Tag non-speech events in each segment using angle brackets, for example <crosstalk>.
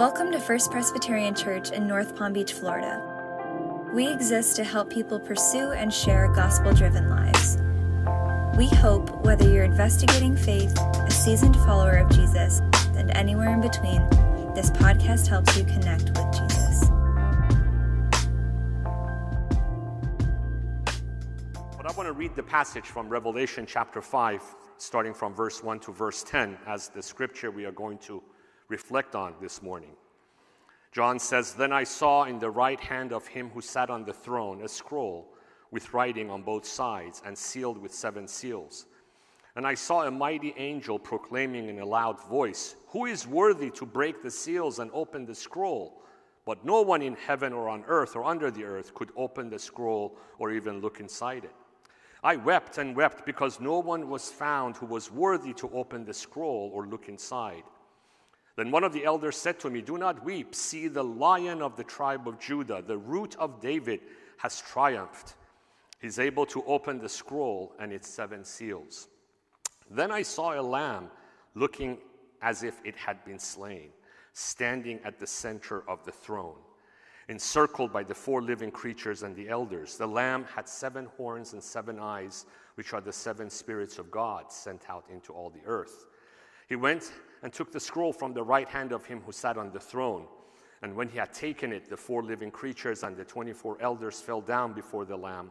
Welcome to First Presbyterian Church in North Palm Beach, Florida. We exist to help people pursue and share gospel driven lives. We hope whether you're investigating faith, a seasoned follower of Jesus, and anywhere in between, this podcast helps you connect with Jesus. But I want to read the passage from Revelation chapter 5, starting from verse 1 to verse 10, as the scripture we are going to reflect on this morning. John says, Then I saw in the right hand of him who sat on the throne a scroll with writing on both sides and sealed with seven seals. And I saw a mighty angel proclaiming in a loud voice, Who is worthy to break the seals and open the scroll? But no one in heaven or on earth or under the earth could open the scroll or even look inside it. I wept and wept because no one was found who was worthy to open the scroll or look inside. Then one of the elders said to me, Do not weep. See, the lion of the tribe of Judah, the root of David, has triumphed. He's able to open the scroll and its seven seals. Then I saw a lamb looking as if it had been slain, standing at the center of the throne, encircled by the four living creatures and the elders. The lamb had seven horns and seven eyes, which are the seven spirits of God sent out into all the earth. He went and took the scroll from the right hand of him who sat on the throne. And when he had taken it, the four living creatures and the 24 elders fell down before the Lamb.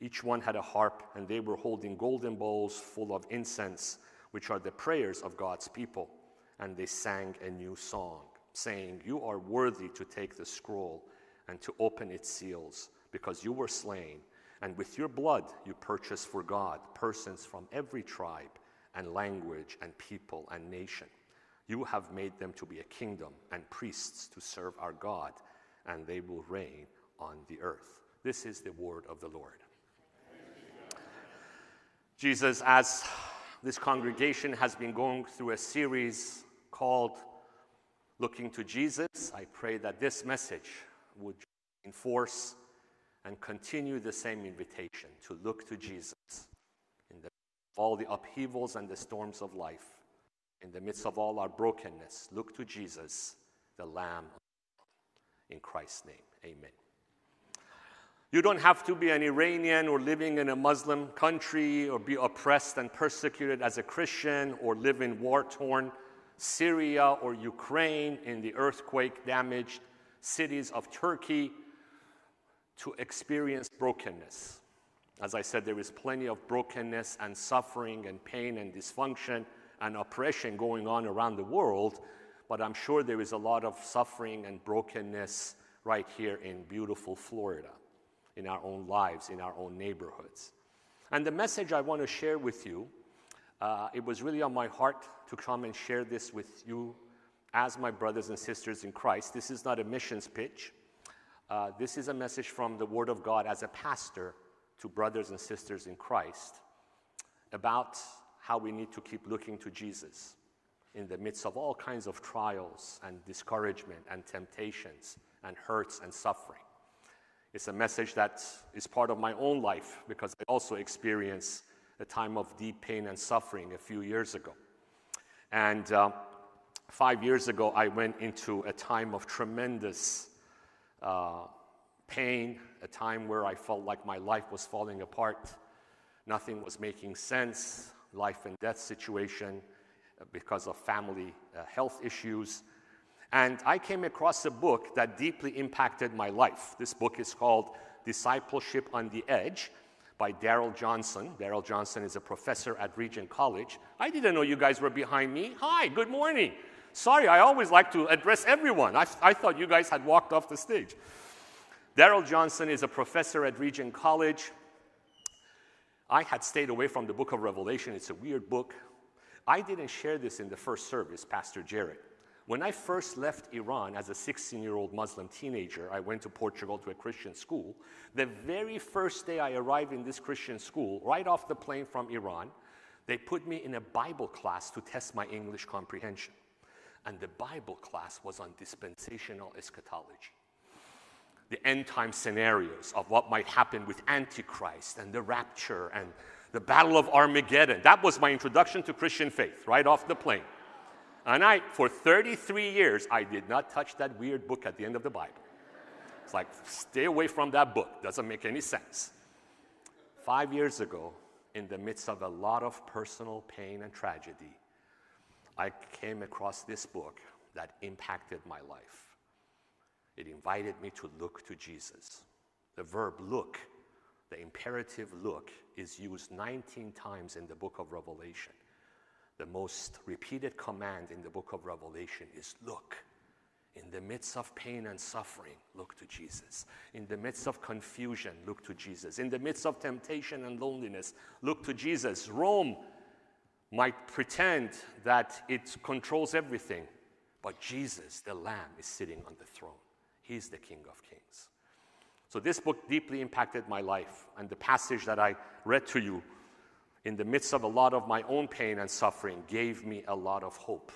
Each one had a harp, and they were holding golden bowls full of incense, which are the prayers of God's people. And they sang a new song, saying, You are worthy to take the scroll and to open its seals, because you were slain, and with your blood you purchased for God persons from every tribe and language and people and nation. You have made them to be a kingdom and priests to serve our God, and they will reign on the earth. This is the word of the Lord. Jesus, as this congregation has been going through a series called Looking to Jesus, I pray that this message would enforce and continue the same invitation to look to Jesus all the upheavals and the storms of life in the midst of all our brokenness, look to Jesus, the Lamb. In Christ's name, amen. You don't have to be an Iranian or living in a Muslim country or be oppressed and persecuted as a Christian or live in war torn Syria or Ukraine in the earthquake damaged cities of Turkey to experience brokenness. As I said, there is plenty of brokenness and suffering and pain and dysfunction and oppression going on around the world, but I'm sure there is a lot of suffering and brokenness right here in beautiful Florida, in our own lives, in our own neighborhoods. And the message I want to share with you, uh, it was really on my heart to come and share this with you as my brothers and sisters in Christ. This is not a missions pitch. Uh, this is a message from the Word of God as a pastor to brothers and sisters in Christ about how we need to keep looking to Jesus in the midst of all kinds of trials and discouragement and temptations and hurts and suffering. It's a message that is part of my own life because I also experienced a time of deep pain and suffering a few years ago. And uh, five years ago, I went into a time of tremendous uh, pain, a time where I felt like my life was falling apart. Nothing was making sense life and death situation uh, because of family uh, health issues. And I came across a book that deeply impacted my life. This book is called Discipleship on the Edge by Darrell Johnson. Darrell Johnson is a professor at Regent College. I didn't know you guys were behind me. Hi, good morning. Sorry, I always like to address everyone. I, I thought you guys had walked off the stage. Darrell Johnson is a professor at Regent College. I had stayed away from the book of Revelation. It's a weird book. I didn't share this in the first service, Pastor Jared. When I first left Iran as a 16 year old Muslim teenager, I went to Portugal to a Christian school. The very first day I arrived in this Christian school, right off the plane from Iran, they put me in a Bible class to test my English comprehension. And the Bible class was on dispensational eschatology the end time scenarios of what might happen with Antichrist and the rapture and the Battle of Armageddon. That was my introduction to Christian faith right off the plane. And I, for 33 years, I did not touch that weird book at the end of the Bible. It's like, stay away from that book. Doesn't make any sense. Five years ago, in the midst of a lot of personal pain and tragedy, I came across this book that impacted my life. It invited me to look to Jesus. The verb look, the imperative look, is used 19 times in the book of Revelation. The most repeated command in the book of Revelation is look. In the midst of pain and suffering, look to Jesus. In the midst of confusion, look to Jesus. In the midst of temptation and loneliness, look to Jesus. Rome might pretend that it controls everything, but Jesus, the Lamb, is sitting on the throne. He's the King of Kings. So, this book deeply impacted my life, and the passage that I read to you in the midst of a lot of my own pain and suffering gave me a lot of hope.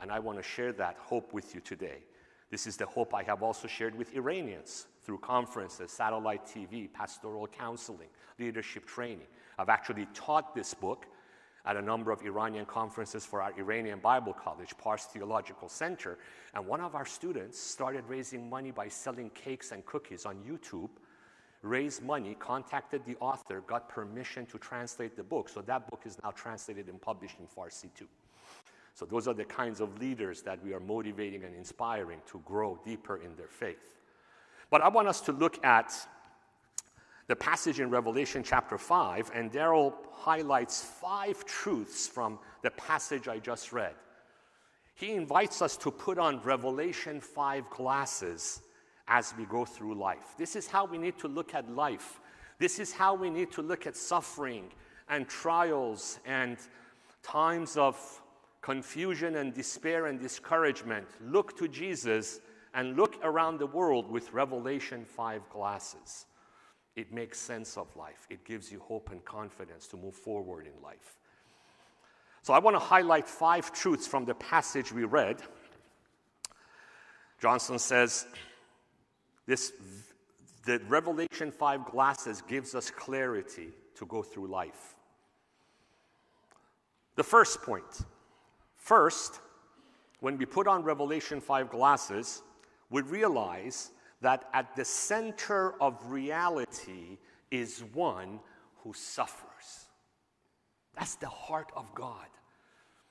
And I want to share that hope with you today. This is the hope I have also shared with Iranians through conferences, satellite TV, pastoral counseling, leadership training. I've actually taught this book at a number of Iranian conferences for our Iranian Bible College, Pars Theological Center. And one of our students started raising money by selling cakes and cookies on YouTube, raised money, contacted the author, got permission to translate the book. So that book is now translated and published in Farsi too. So, those are the kinds of leaders that we are motivating and inspiring to grow deeper in their faith. But I want us to look at the passage in Revelation chapter 5, and Darrell highlights five truths from the passage I just read. He invites us to put on Revelation 5 glasses as we go through life. This is how we need to look at life. This is how we need to look at suffering and trials and times of confusion and despair and discouragement, look to Jesus and look around the world with Revelation 5 glasses. It makes sense of life, it gives you hope and confidence to move forward in life. So, I want to highlight five truths from the passage we read. Johnson says, this, the Revelation 5 glasses gives us clarity to go through life. The first point First, when we put on Revelation 5 glasses, we realize that at the center of reality is one who suffers. That's the heart of God.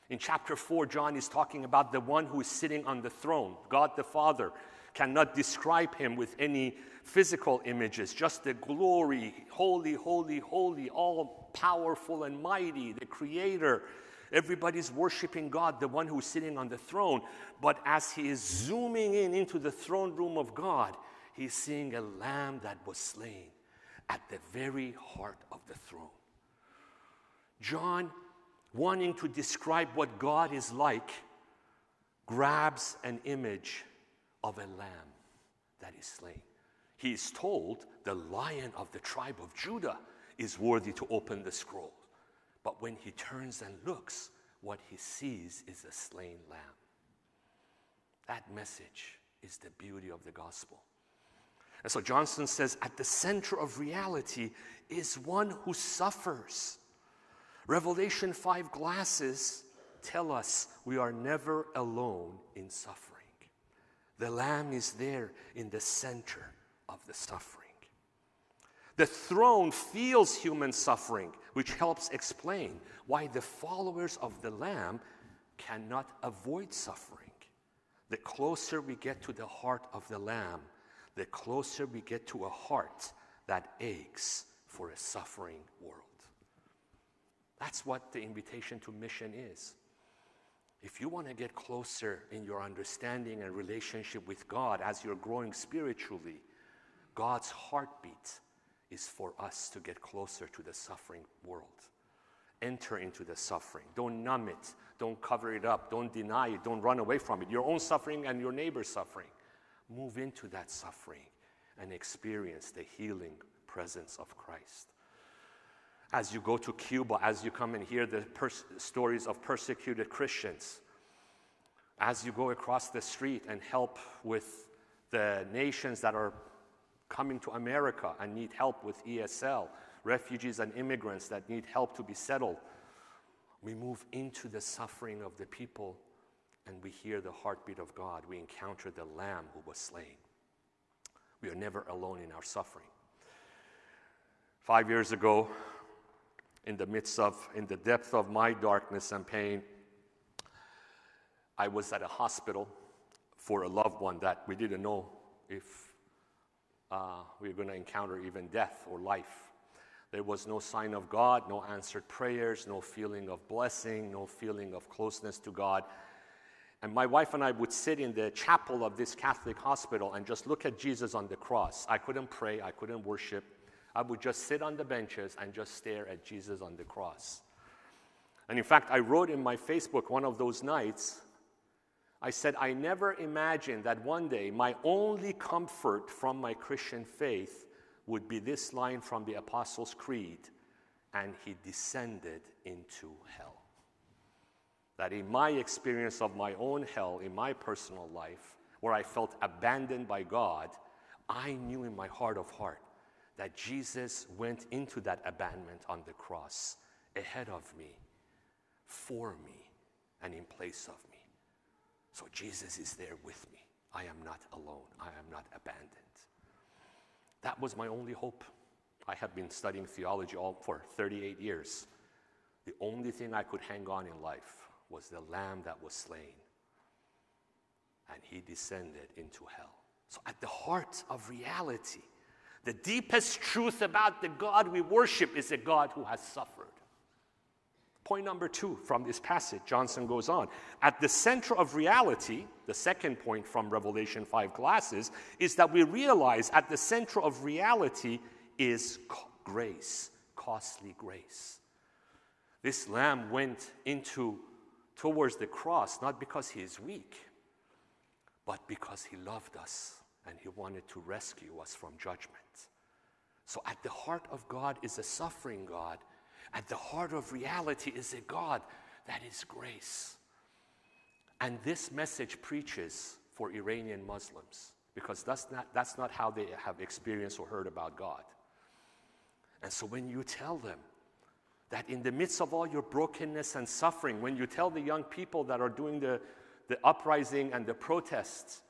In chapter 4, John is talking about the one who is sitting on the throne. God the Father cannot describe him with any physical images, just the glory, holy, holy, holy, all powerful and mighty, the creator Everybody's worshiping God, the one who's sitting on the throne. But as he is zooming in into the throne room of God, he's seeing a lamb that was slain at the very heart of the throne. John, wanting to describe what God is like, grabs an image of a lamb that is slain. He is told the lion of the tribe of Judah is worthy to open the scroll. But when he turns and looks, what he sees is a slain lamb. That message is the beauty of the gospel. And so Johnson says at the center of reality is one who suffers. Revelation 5 glasses tell us we are never alone in suffering. The Lamb is there in the center of the suffering. The throne feels human suffering, which helps explain why the followers of the Lamb cannot avoid suffering. The closer we get to the heart of the Lamb, the closer we get to a heart that aches for a suffering world. That's what the invitation to mission is. If you want to get closer in your understanding and relationship with God as you're growing spiritually, God's heartbeat is for us to get closer to the suffering world. Enter into the suffering. Don't numb it. Don't cover it up. Don't deny it. Don't run away from it. Your own suffering and your neighbor's suffering. Move into that suffering and experience the healing presence of Christ. As you go to Cuba, as you come and hear the pers- stories of persecuted Christians, as you go across the street and help with the nations that are coming to America and need help with ESL, refugees and immigrants that need help to be settled. We move into the suffering of the people and we hear the heartbeat of God. We encounter the Lamb who was slain. We are never alone in our suffering. Five years ago, in the midst of, in the depth of my darkness and pain, I was at a hospital for a loved one that we didn't know if uh, we are going to encounter even death or life. There was no sign of God, no answered prayers, no feeling of blessing, no feeling of closeness to God. And my wife and I would sit in the chapel of this Catholic hospital and just look at Jesus on the cross. I couldn't pray, I couldn't worship. I would just sit on the benches and just stare at Jesus on the cross. And in fact, I wrote in my Facebook one of those nights, I said, I never imagined that one day my only comfort from my Christian faith would be this line from the Apostles' Creed, and he descended into hell. That in my experience of my own hell, in my personal life, where I felt abandoned by God, I knew in my heart of heart that Jesus went into that abandonment on the cross ahead of me, for me, and in place of me. So Jesus is there with me. I am not alone. I am not abandoned. That was my only hope. I had been studying theology all for 38 years. The only thing I could hang on in life was the lamb that was slain. And he descended into hell. So, at the heart of reality, the deepest truth about the God we worship is a God who has suffered. Point number two from this passage, Johnson goes on. At the center of reality, the second point from Revelation 5 glasses, is that we realize at the center of reality is grace, costly grace. This lamb went into towards the cross not because he is weak, but because he loved us and he wanted to rescue us from judgment. So, at the heart of God is a suffering God. At the heart of reality is a God that is grace. And this message preaches for Iranian Muslims because that's not, that's not how they have experienced or heard about God. And so, when you tell them that in the midst of all your brokenness and suffering, when you tell the young people that are doing the, the uprising and the protests,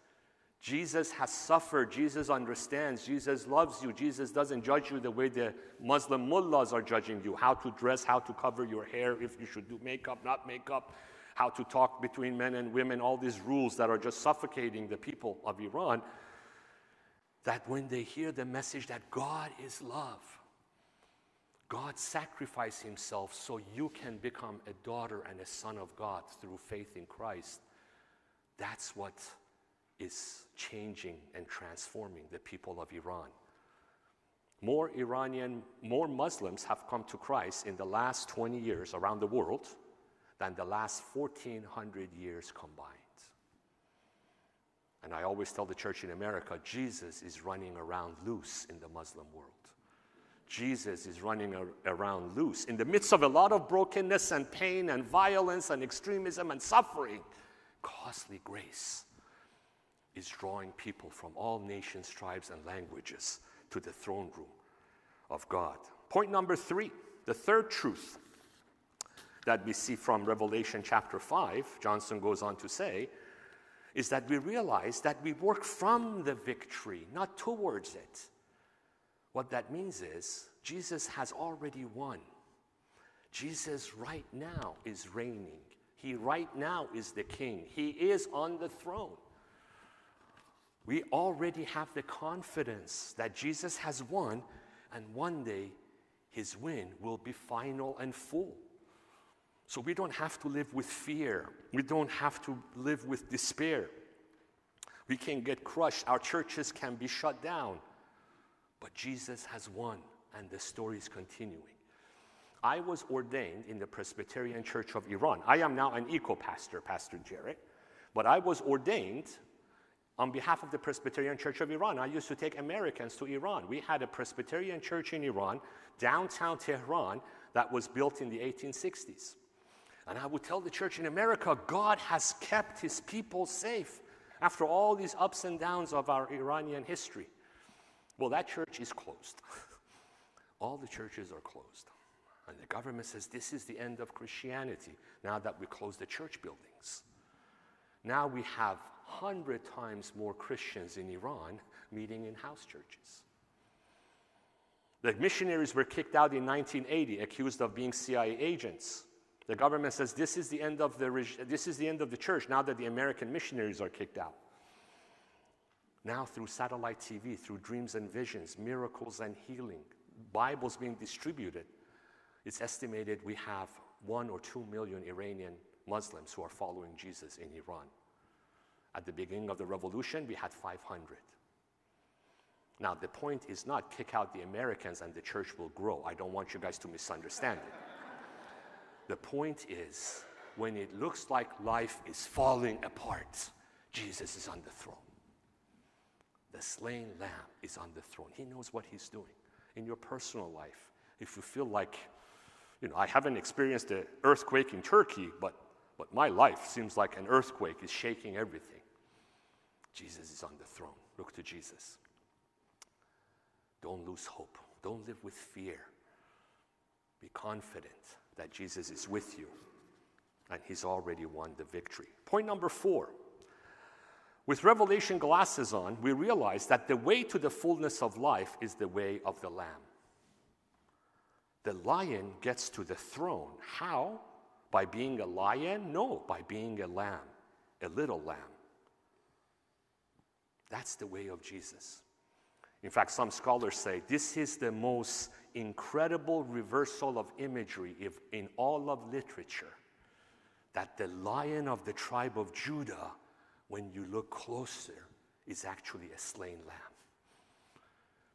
Jesus has suffered. Jesus understands. Jesus loves you. Jesus doesn't judge you the way the Muslim mullahs are judging you how to dress, how to cover your hair, if you should do makeup, not makeup, how to talk between men and women, all these rules that are just suffocating the people of Iran. That when they hear the message that God is love, God sacrificed himself so you can become a daughter and a son of God through faith in Christ. That's what is changing and transforming the people of Iran. More Iranian, more Muslims have come to Christ in the last 20 years around the world than the last 1400 years combined. And I always tell the church in America Jesus is running around loose in the Muslim world. Jesus is running around loose in the midst of a lot of brokenness and pain and violence and extremism and suffering. Costly grace is drawing people from all nations, tribes, and languages to the throne room of God. Point number three, the third truth that we see from Revelation chapter 5, Johnson goes on to say, is that we realize that we work from the victory, not towards it. What that means is Jesus has already won. Jesus right now is reigning. He right now is the king. He is on the throne we already have the confidence that Jesus has won, and one day his win will be final and full. So we don't have to live with fear, we don't have to live with despair. We can get crushed, our churches can be shut down, but Jesus has won, and the story is continuing. I was ordained in the Presbyterian Church of Iran. I am now an ECO pastor, Pastor Jarrett, but I was ordained on behalf of the Presbyterian Church of Iran. I used to take Americans to Iran. We had a Presbyterian church in Iran, downtown Tehran, that was built in the 1860s. And I would tell the church in America, God has kept his people safe after all these ups and downs of our Iranian history. Well, that church is closed. <laughs> all the churches are closed. And the government says this is the end of Christianity now that we close the church buildings. Now we have 100 times more Christians in Iran meeting in house churches. The missionaries were kicked out in 1980, accused of being CIA agents. The government says this is the end of the, this is the, end of the church now that the American missionaries are kicked out. Now, through satellite TV, through dreams and visions, miracles and healing, Bibles being distributed, it's estimated we have one or two million Iranian Muslims who are following Jesus in Iran. At the beginning of the revolution, we had 500. Now, the point is not kick out the Americans and the church will grow. I don't want you guys to misunderstand it. The point is, when it looks like life is falling apart, Jesus is on the throne. The slain lamb is on the throne. He knows what he's doing. In your personal life, if you feel like, you know, I haven't experienced an earthquake in Turkey, but, but my life seems like an earthquake is shaking everything. Jesus is on the throne. Look to Jesus. Don't lose hope. Don't live with fear. Be confident that Jesus is with you and he's already won the victory. Point number four. With Revelation glasses on, we realize that the way to the fullness of life is the way of the Lamb. The lion gets to the throne. How? By being a lion? No, by being a lamb, a little lamb. That's the way of Jesus. In fact, some scholars say this is the most incredible reversal of imagery in all of literature. That the lion of the tribe of Judah, when you look closer, is actually a slain lamb.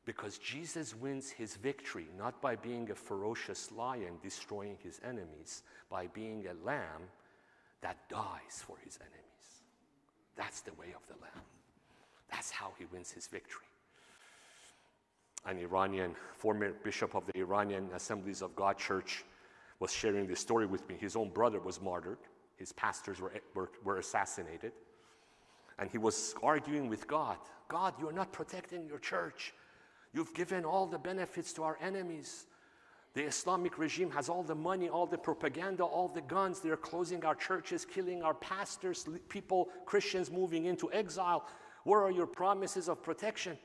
Because Jesus wins his victory not by being a ferocious lion destroying his enemies, by being a lamb that dies for his enemies. That's the way of the lamb. That's how he wins his victory an Iranian, former bishop of the Iranian Assemblies of God Church, was sharing this story with me. His own brother was martyred, his pastors were, were, were assassinated. And he was arguing with God God, you're not protecting your church. You've given all the benefits to our enemies. The Islamic regime has all the money, all the propaganda, all the guns. They're closing our churches, killing our pastors, people, Christians moving into exile. Where are your promises of protection?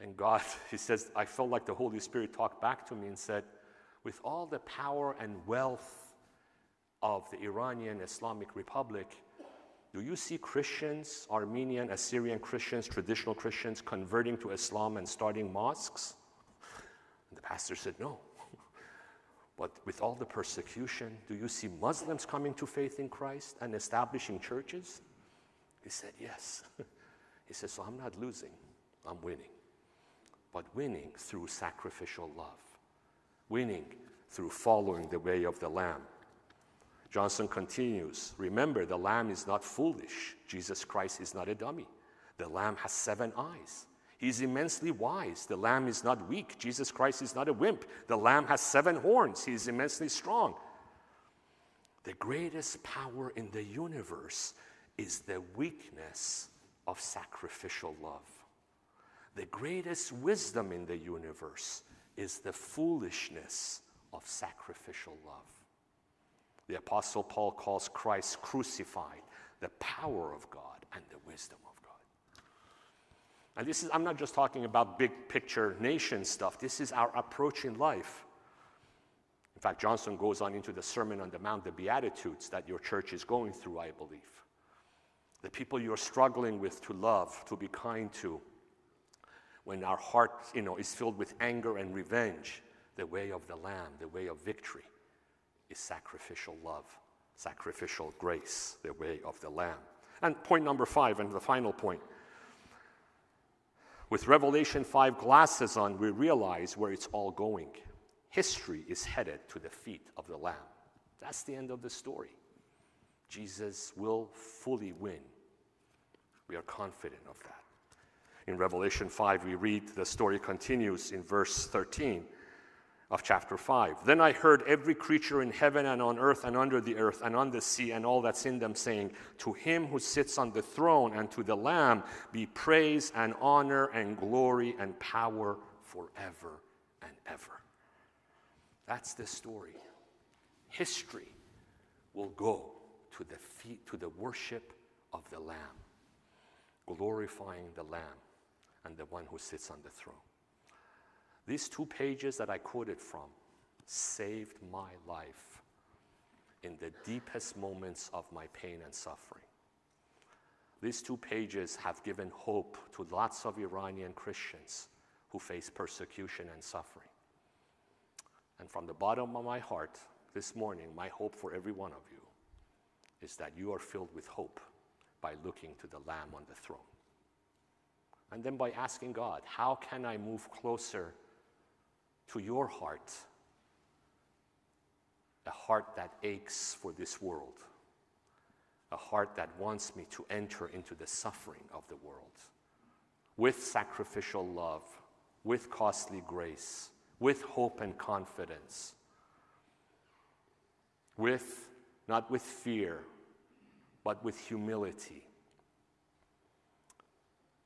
And God, <laughs> he says, I felt like the Holy Spirit talked back to me and said, with all the power and wealth of the Iranian Islamic Republic, do you see Christians, Armenian, Assyrian Christians, traditional Christians converting to Islam and starting mosques? And the pastor said, No. <laughs> But with all the persecution, do you see Muslims coming to faith in Christ and establishing churches? He said, Yes. <laughs> He says, So I'm not losing, I'm winning but winning through sacrificial love, winning through following the way of the Lamb. Johnson continues Remember, the Lamb is not foolish. Jesus Christ is not a dummy. The Lamb has seven eyes. He's immensely wise. The Lamb is not weak. Jesus Christ is not a wimp. The Lamb has seven horns. He is immensely strong. The greatest power in the universe is the weakness of sacrificial love. The greatest wisdom in the universe is the foolishness of sacrificial love. The Apostle Paul calls Christ crucified the power of God and the wisdom of God. And this is, I'm not just talking about big picture nation stuff, this is our approach in life. In fact, Johnson goes on into the Sermon on the Mount, the Beatitudes that your church is going through, I believe. The people you're struggling with to love, to be kind to, when our heart you know, is filled with anger and revenge, the way of the Lamb, the way of victory, is sacrificial love, sacrificial grace, the way of the Lamb. And point number five, and the final point. With Revelation 5 glasses on, we realize where it's all going. History is headed to the feet of the Lamb. That's the end of the story. Jesus will fully win. We are confident of that. In Revelation 5, we read the story continues in verse 13 of chapter 5. Then I heard every creature in heaven and on earth and under the earth and on the sea and all that's in them saying, To him who sits on the throne and to the Lamb be praise and honor and glory and power forever and ever. That's the story. History will go to the feet, to the worship of the Lamb, glorifying the Lamb and the one who sits on the throne. These two pages that I quoted from saved my life in the deepest moments of my pain and suffering. These two pages have given hope to lots of Iranian Christians who face persecution and suffering. And from the bottom of my heart, this morning, my hope for every one of you is that you are filled with hope by looking to the Lamb on the throne. And then by asking God, how can I move closer to your heart? A heart that aches for this world, a heart that wants me to enter into the suffering of the world with sacrificial love, with costly grace, with hope and confidence, with not with fear, but with humility.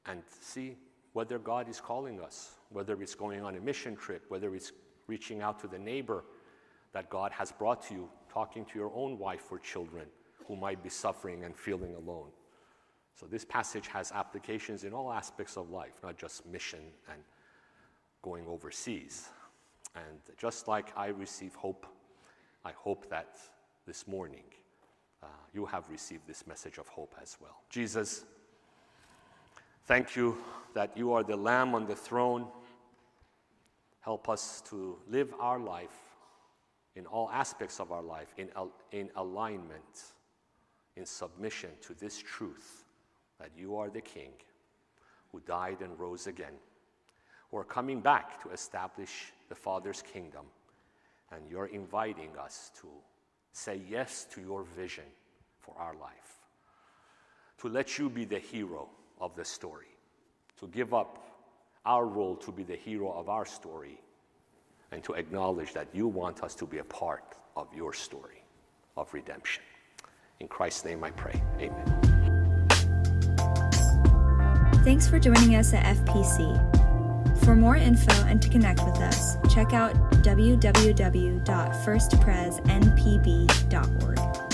And see whether God is calling us, whether it's going on a mission trip, whether it's reaching out to the neighbor that God has brought to you, talking to your own wife or children who might be suffering and feeling alone. So, this passage has applications in all aspects of life, not just mission and going overseas. And just like I receive hope, I hope that this morning uh, you have received this message of hope as well. Jesus, thank you that you are the Lamb on the throne. Help us to live our life in all aspects of our life in, in alignment, in submission to this truth that you are the King who died and rose again, who are coming back to establish the Father's kingdom, and you're inviting us to say yes to your vision for our life, to let you be the hero of the story, to give up our role to be the hero of our story, and to acknowledge that you want us to be a part of your story of redemption. In Christ's name I pray. Amen. Thanks for joining us at FPC. For more info and to connect with us, check out www.firstpresnpb.org.